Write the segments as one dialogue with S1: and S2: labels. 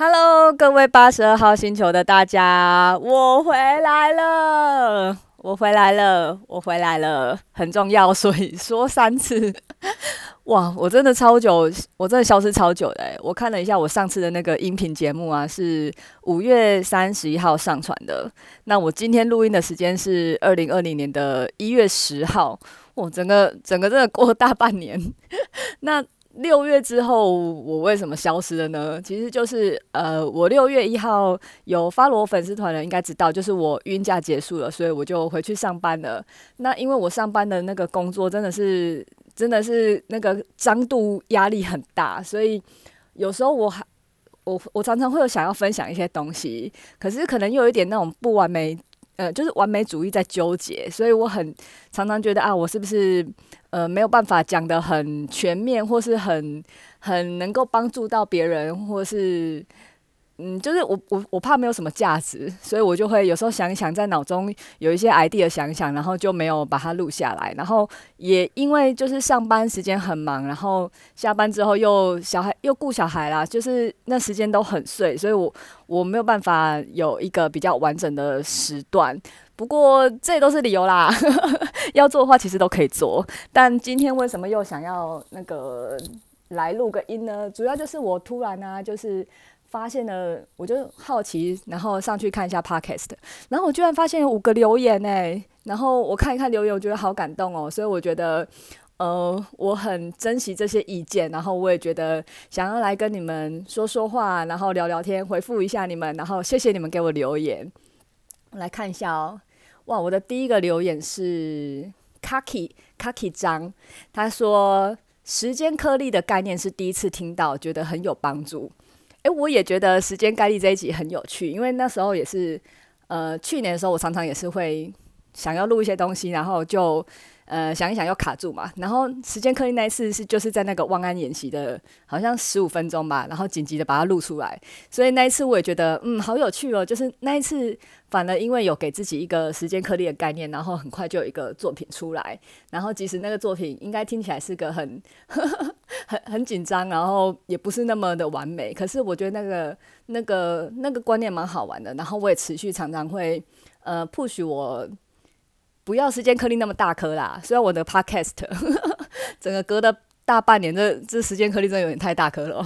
S1: Hello，各位八十二号星球的大家，我回来了，我回来了，我回来了，很重要，所以说三次。哇，我真的超久，我真的消失超久的欸。我看了一下，我上次的那个音频节目啊，是五月三十一号上传的。那我今天录音的时间是二零二零年的一月十号。我整个整个真的过了大半年。那。六月之后，我为什么消失了呢？其实就是，呃，我六月一号有 follow 粉丝团的应该知道，就是我孕假结束了，所以我就回去上班了。那因为我上班的那个工作真的是，真的是那个张度压力很大，所以有时候我还，我我常常会有想要分享一些东西，可是可能又有一点那种不完美。呃，就是完美主义在纠结，所以我很常常觉得啊，我是不是呃没有办法讲的很全面，或是很很能够帮助到别人，或是。嗯，就是我我我怕没有什么价值，所以我就会有时候想一想，在脑中有一些 idea 想一想，然后就没有把它录下来。然后也因为就是上班时间很忙，然后下班之后又小孩又顾小孩啦，就是那时间都很碎，所以我我没有办法有一个比较完整的时段。不过这都是理由啦，要做的话其实都可以做。但今天为什么又想要那个来录个音呢？主要就是我突然呢、啊，就是。发现了，我就好奇，然后上去看一下 Podcast，然后我居然发现有五个留言哎，然后我看一看留言，我觉得好感动哦，所以我觉得，呃，我很珍惜这些意见，然后我也觉得想要来跟你们说说话，然后聊聊天，回复一下你们，然后谢谢你们给我留言。来看一下哦，哇，我的第一个留言是 Kaki Kaki 张，他说时间颗粒的概念是第一次听到，觉得很有帮助。诶，我也觉得时间概念这一集很有趣，因为那时候也是，呃，去年的时候我常常也是会想要录一些东西，然后就。呃，想一想又卡住嘛，然后时间颗粒那一次是就是在那个万安演习的，好像十五分钟吧，然后紧急的把它录出来，所以那一次我也觉得嗯好有趣哦，就是那一次反而因为有给自己一个时间颗粒的概念，然后很快就有一个作品出来，然后即使那个作品应该听起来是个很呵呵很 很紧张，然后也不是那么的完美，可是我觉得那个那个那个观念蛮好玩的，然后我也持续常常会呃 push 我。不要时间颗粒那么大颗啦！虽然我的 podcast 整个隔的大半年，这这时间颗粒真的有点太大颗了。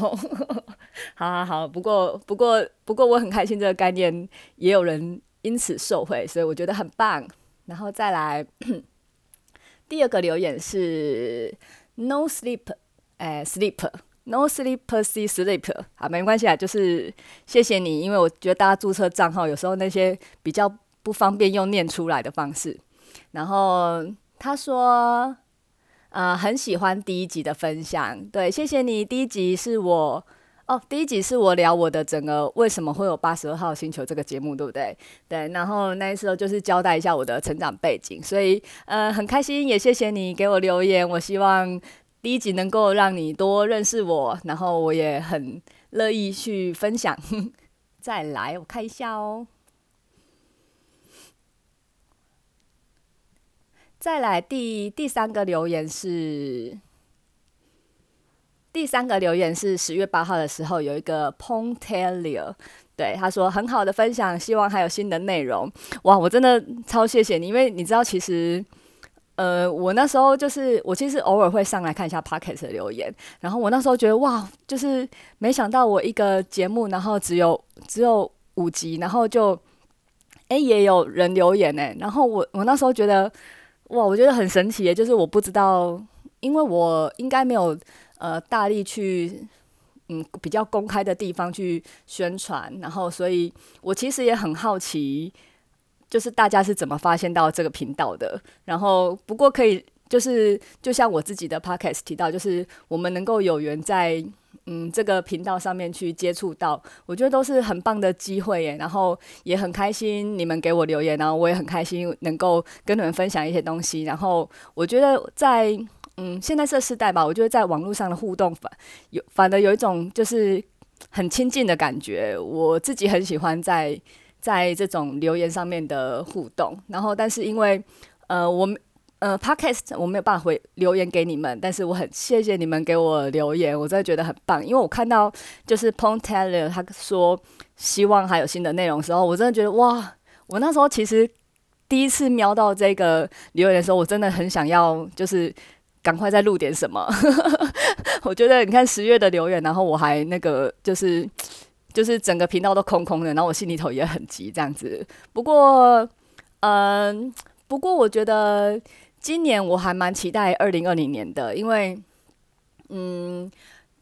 S1: 好好好，不过不过不过我很开心，这个概念也有人因此受惠，所以我觉得很棒。然后再来 第二个留言是 no sleep，哎，sleep no sleep see sleep，好，没关系啊，就是谢谢你，因为我觉得大家注册账号有时候那些比较不方便用念出来的方式。然后他说，呃，很喜欢第一集的分享，对，谢谢你。第一集是我，哦，第一集是我聊我的整个为什么会有八十二号星球这个节目，对不对？对，然后那时候就是交代一下我的成长背景，所以，呃，很开心，也谢谢你给我留言。我希望第一集能够让你多认识我，然后我也很乐意去分享。再来，我看一下哦。再来第第三个留言是，第三个留言是十月八号的时候有一个 Pontelia，对，他说很好的分享，希望还有新的内容。哇，我真的超谢谢你，因为你知道其实，呃，我那时候就是我其实偶尔会上来看一下 Podcast 的留言，然后我那时候觉得哇，就是没想到我一个节目，然后只有只有五集，然后就哎也有人留言哎，然后我我那时候觉得。哇，我觉得很神奇！就是我不知道，因为我应该没有呃大力去嗯比较公开的地方去宣传，然后所以我其实也很好奇，就是大家是怎么发现到这个频道的。然后不过可以就是就像我自己的 podcast 提到，就是我们能够有缘在。嗯，这个频道上面去接触到，我觉得都是很棒的机会耶。然后也很开心你们给我留言，然后我也很开心能够跟你们分享一些东西。然后我觉得在嗯现在这时代吧，我觉得在网络上的互动反有反而有一种就是很亲近的感觉。我自己很喜欢在在这种留言上面的互动。然后但是因为呃我们呃，Podcast 我没有办法回留言给你们，但是我很谢谢你们给我留言，我真的觉得很棒，因为我看到就是 Ponteller 他说希望还有新的内容的时候，我真的觉得哇，我那时候其实第一次瞄到这个留言的时候，我真的很想要就是赶快再录点什么。我觉得你看十月的留言，然后我还那个就是就是整个频道都空空的，然后我心里头也很急这样子。不过，嗯、不过我觉得。今年我还蛮期待二零二零年的，因为，嗯，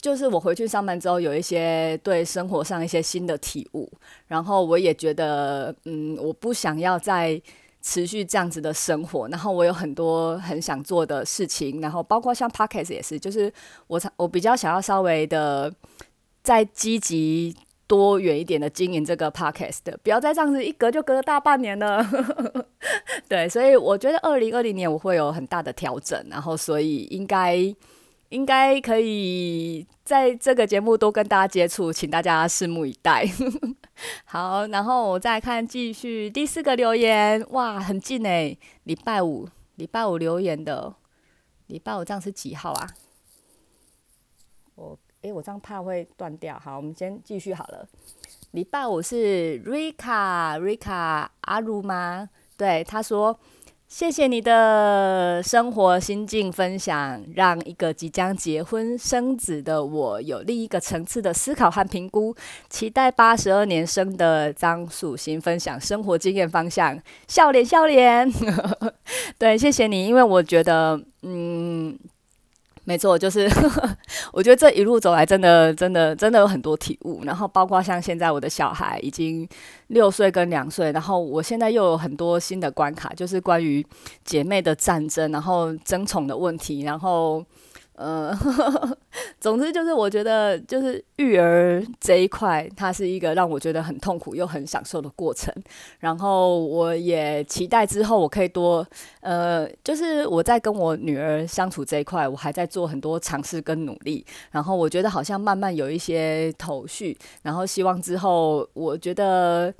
S1: 就是我回去上班之后，有一些对生活上一些新的体悟，然后我也觉得，嗯，我不想要再持续这样子的生活，然后我有很多很想做的事情，然后包括像 Podcast 也是，就是我才我比较想要稍微的再积极。多远一点的经营这个 podcast 的，不要再这样子一隔就隔了大半年了。对，所以我觉得二零二零年我会有很大的调整，然后所以应该应该可以在这个节目多跟大家接触，请大家拭目以待。好，然后我再看继续第四个留言，哇，很近诶，礼拜五礼拜五留言的，礼拜五这样是几号啊？诶，我这样怕会断掉。好，我们先继续好了。礼拜五是 Rika Rika 阿如吗？对，他说：“谢谢你的生活心境分享，让一个即将结婚生子的我有另一个层次的思考和评估。期待八十二年生的张素心分享生活经验方向。笑脸笑脸，对，谢谢你，因为我觉得，嗯。”没错，就是 我觉得这一路走来，真的、真的、真的有很多体悟。然后包括像现在我的小孩已经六岁跟两岁，然后我现在又有很多新的关卡，就是关于姐妹的战争，然后争宠的问题，然后。呃，总之就是我觉得，就是育儿这一块，它是一个让我觉得很痛苦又很享受的过程。然后我也期待之后我可以多，呃，就是我在跟我女儿相处这一块，我还在做很多尝试跟努力。然后我觉得好像慢慢有一些头绪。然后希望之后，我觉得。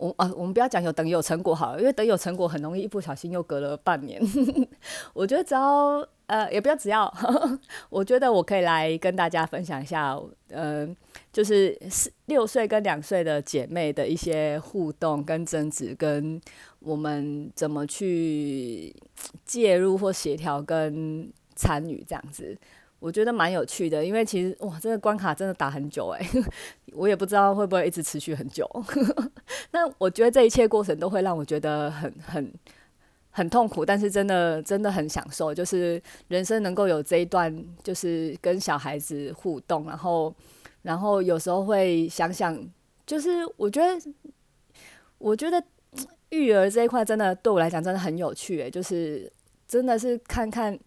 S1: 我啊，我们不要讲有等有成果好了，因为等有成果很容易一不小心又隔了半年。我觉得只要呃，也不要只要，我觉得我可以来跟大家分享一下，嗯、呃，就是四六岁跟两岁的姐妹的一些互动跟争执，跟我们怎么去介入或协调跟参与这样子。我觉得蛮有趣的，因为其实哇，这个关卡真的打很久哎，我也不知道会不会一直持续很久。那我觉得这一切过程都会让我觉得很很很痛苦，但是真的真的很享受，就是人生能够有这一段，就是跟小孩子互动，然后然后有时候会想想，就是我觉得我觉得育儿这一块真的对我来讲真的很有趣哎，就是真的是看看。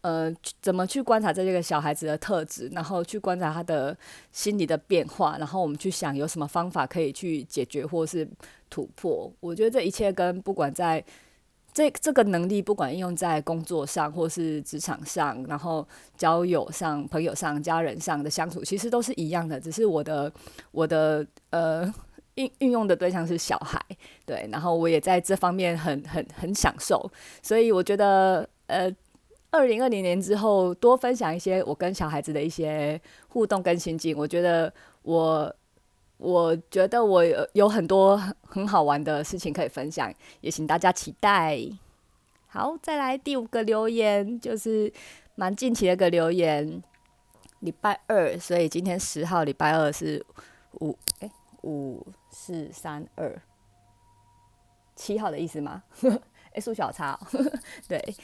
S1: 呃，怎么去观察这个小孩子的特质，然后去观察他的心理的变化，然后我们去想有什么方法可以去解决或是突破。我觉得这一切跟不管在这这个能力，不管应用在工作上或是职场上，然后交友上、朋友上、家人上的相处，其实都是一样的。只是我的我的呃运运用的对象是小孩，对，然后我也在这方面很很很享受，所以我觉得呃。二零二零年之后，多分享一些我跟小孩子的一些互动跟心境。我觉得我，我觉得我有很多很好玩的事情可以分享，也请大家期待。好，再来第五个留言，就是蛮近期的一个留言，礼拜二，所以今天十号，礼拜二是五，哎，五四三二 七号的意思吗？哎，数小差，对。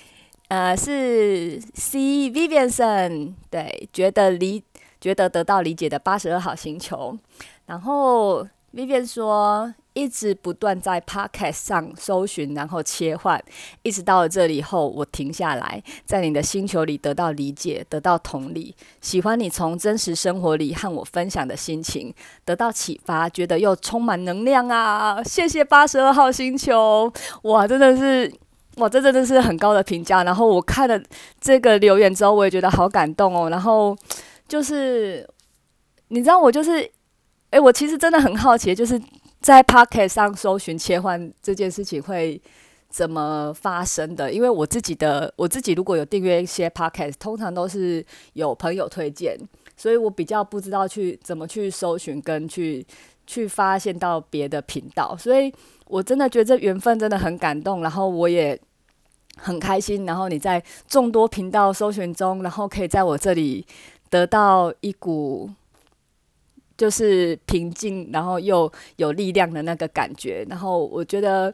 S1: 呃，是 C Vivianson 对，觉得理觉得得到理解的八十二号星球。然后 Vivian 说，一直不断在 Podcast 上搜寻，然后切换，一直到了这里后，我停下来，在你的星球里得到理解，得到同理，喜欢你从真实生活里和我分享的心情，得到启发，觉得又充满能量啊！谢谢八十二号星球，哇，真的是。哇，这真的是很高的评价。然后我看了这个留言之后，我也觉得好感动哦。然后就是，你知道，我就是，诶，我其实真的很好奇，就是在 Podcast 上搜寻切换这件事情会怎么发生的？因为我自己的我自己如果有订阅一些 podcast，通常都是有朋友推荐，所以我比较不知道去怎么去搜寻跟去去发现到别的频道，所以我真的觉得这缘分真的很感动，然后我也很开心。然后你在众多频道搜寻中，然后可以在我这里得到一股就是平静，然后又有力量的那个感觉。然后我觉得，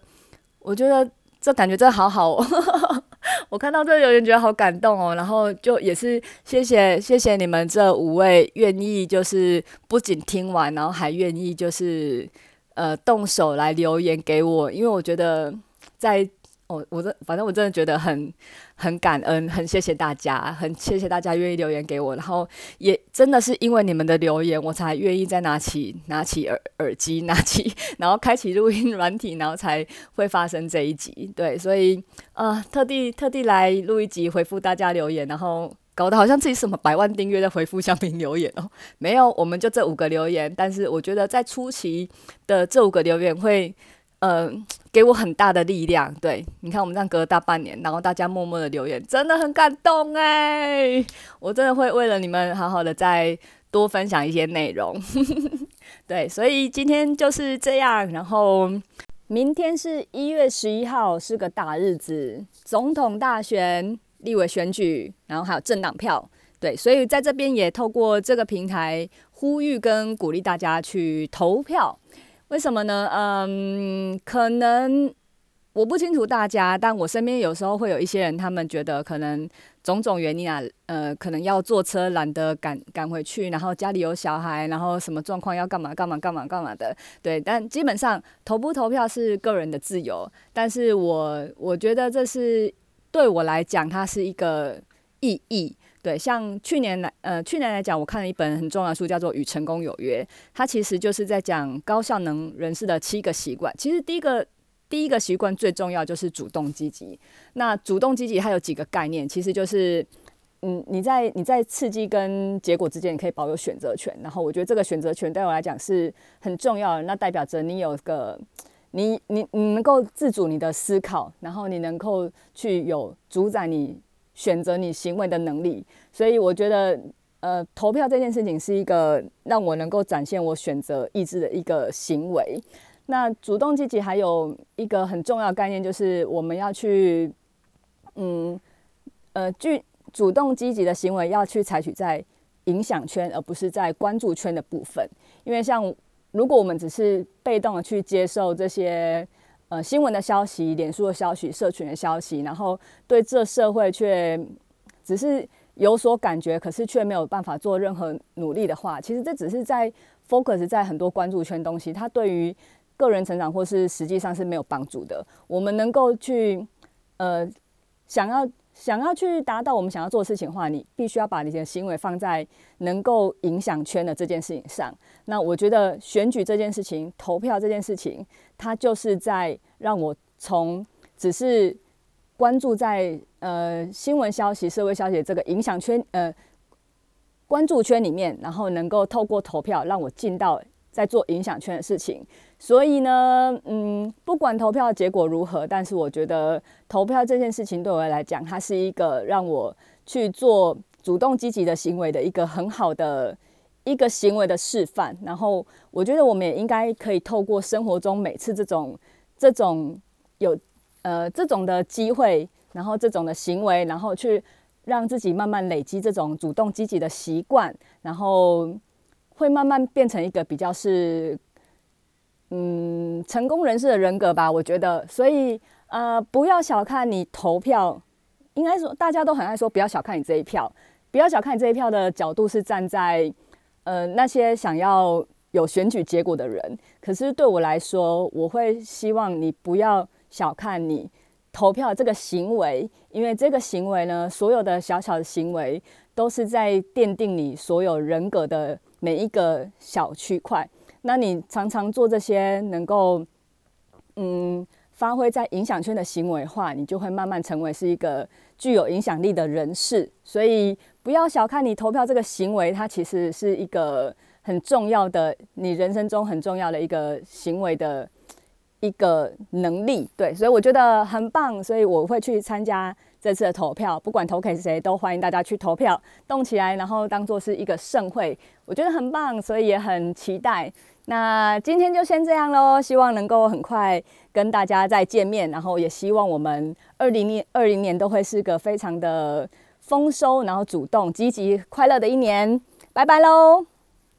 S1: 我觉得这感觉真的好好哦。我看到这留言觉得好感动哦。然后就也是谢谢谢谢你们这五位愿意就是不仅听完，然后还愿意就是呃动手来留言给我，因为我觉得在。我我这反正我真的觉得很很感恩，很谢谢大家，很谢谢大家愿意留言给我，然后也真的是因为你们的留言，我才愿意再拿起拿起耳耳机，拿起 然后开启录音软体，然后才会发生这一集。对，所以、呃，特地特地来录一集回复大家留言，然后搞得好像自己什么百万订阅的回复乡民留言哦，没有，我们就这五个留言，但是我觉得在初期的这五个留言会。呃，给我很大的力量。对，你看，我们这样隔了大半年，然后大家默默的留言，真的很感动哎！我真的会为了你们好好的再多分享一些内容。对，所以今天就是这样。然后明天是一月十一号，是个大日子，总统大选、立委选举，然后还有政党票。对，所以在这边也透过这个平台呼吁跟鼓励大家去投票。为什么呢？嗯，可能我不清楚大家，但我身边有时候会有一些人，他们觉得可能种种原因啊，呃，可能要坐车懒得赶赶回去，然后家里有小孩，然后什么状况要干嘛干嘛干嘛干嘛的，对。但基本上投不投票是个人的自由，但是我我觉得这是对我来讲，它是一个意义。对，像去年来，呃，去年来讲，我看了一本很重要的书，叫做《与成功有约》，它其实就是在讲高效能人士的七个习惯。其实第一个第一个习惯最重要就是主动积极。那主动积极它有几个概念，其实就是，嗯，你在你在刺激跟结果之间，你可以保有选择权。然后我觉得这个选择权对我来讲是很重要的，那代表着你有个你你你能够自主你的思考，然后你能够去有主宰你。选择你行为的能力，所以我觉得，呃，投票这件事情是一个让我能够展现我选择意志的一个行为。那主动积极还有一个很重要概念，就是我们要去，嗯，呃，去主动积极的行为要去采取在影响圈，而不是在关注圈的部分。因为像如果我们只是被动的去接受这些。呃，新闻的消息、脸书的消息、社群的消息，然后对这社会却只是有所感觉，可是却没有办法做任何努力的话，其实这只是在 focus 在很多关注圈东西，它对于个人成长或是实际上是没有帮助的。我们能够去呃想要。想要去达到我们想要做的事情的话，你必须要把你的行为放在能够影响圈的这件事情上。那我觉得选举这件事情、投票这件事情，它就是在让我从只是关注在呃新闻消息、社会消息这个影响圈呃关注圈里面，然后能够透过投票让我进到在做影响圈的事情。所以呢，嗯，不管投票结果如何，但是我觉得投票这件事情对我来讲，它是一个让我去做主动积极的行为的一个很好的一个行为的示范。然后，我觉得我们也应该可以透过生活中每次这种这种有呃这种的机会，然后这种的行为，然后去让自己慢慢累积这种主动积极的习惯，然后会慢慢变成一个比较是。嗯，成功人士的人格吧，我觉得，所以呃，不要小看你投票，应该说大家都很爱说，不要小看你这一票，不要小看你这一票的角度是站在呃那些想要有选举结果的人，可是对我来说，我会希望你不要小看你投票这个行为，因为这个行为呢，所有的小小的行为都是在奠定你所有人格的每一个小区块。那你常常做这些能够，嗯，发挥在影响圈的行为的话，你就会慢慢成为是一个具有影响力的人士。所以不要小看你投票这个行为，它其实是一个很重要的，你人生中很重要的一个行为的一个能力。对，所以我觉得很棒，所以我会去参加这次的投票，不管投给谁，都欢迎大家去投票，动起来，然后当做是一个盛会，我觉得很棒，所以也很期待。那今天就先这样喽，希望能够很快跟大家再见面，然后也希望我们二零年二零年都会是个非常的丰收，然后主动、积极、快乐的一年。拜拜喽！